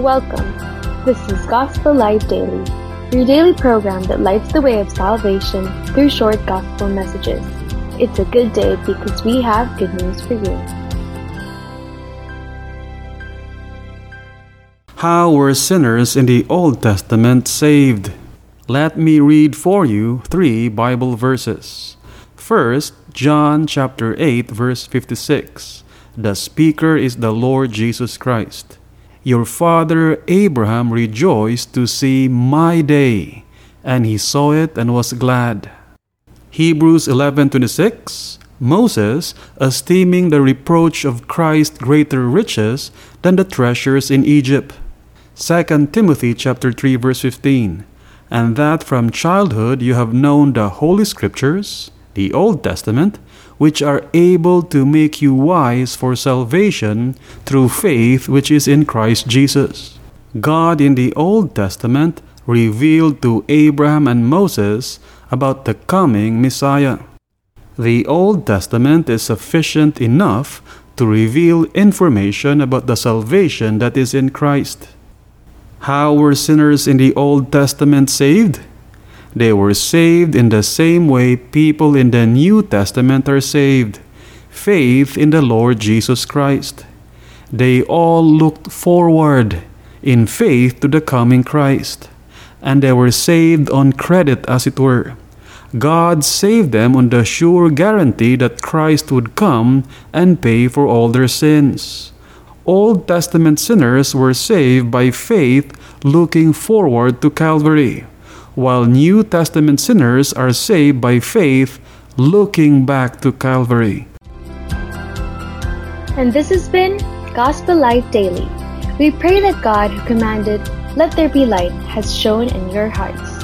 Welcome. This is Gospel Light Daily, your daily program that lights the way of salvation through short gospel messages. It's a good day because we have good news for you. How were sinners in the Old Testament saved? Let me read for you three Bible verses. First, John chapter 8 verse 56. The speaker is the Lord Jesus Christ. Your father Abraham rejoiced to see my day, and he saw it and was glad. Hebrews 11:26 Moses, esteeming the reproach of Christ greater riches than the treasures in Egypt. 2 Timothy chapter 3 verse 15 and that from childhood you have known the holy scriptures the Old Testament which are able to make you wise for salvation through faith which is in Christ Jesus God in the Old Testament revealed to Abraham and Moses about the coming Messiah the Old Testament is sufficient enough to reveal information about the salvation that is in Christ. How were sinners in the Old Testament saved? They were saved in the same way people in the New Testament are saved faith in the Lord Jesus Christ. They all looked forward in faith to the coming Christ, and they were saved on credit, as it were. God saved them on the sure guarantee that Christ would come and pay for all their sins. Old Testament sinners were saved by faith looking forward to Calvary, while New Testament sinners are saved by faith looking back to Calvary. And this has been Gospel Light Daily. We pray that God, who commanded, Let there be light, has shone in your hearts.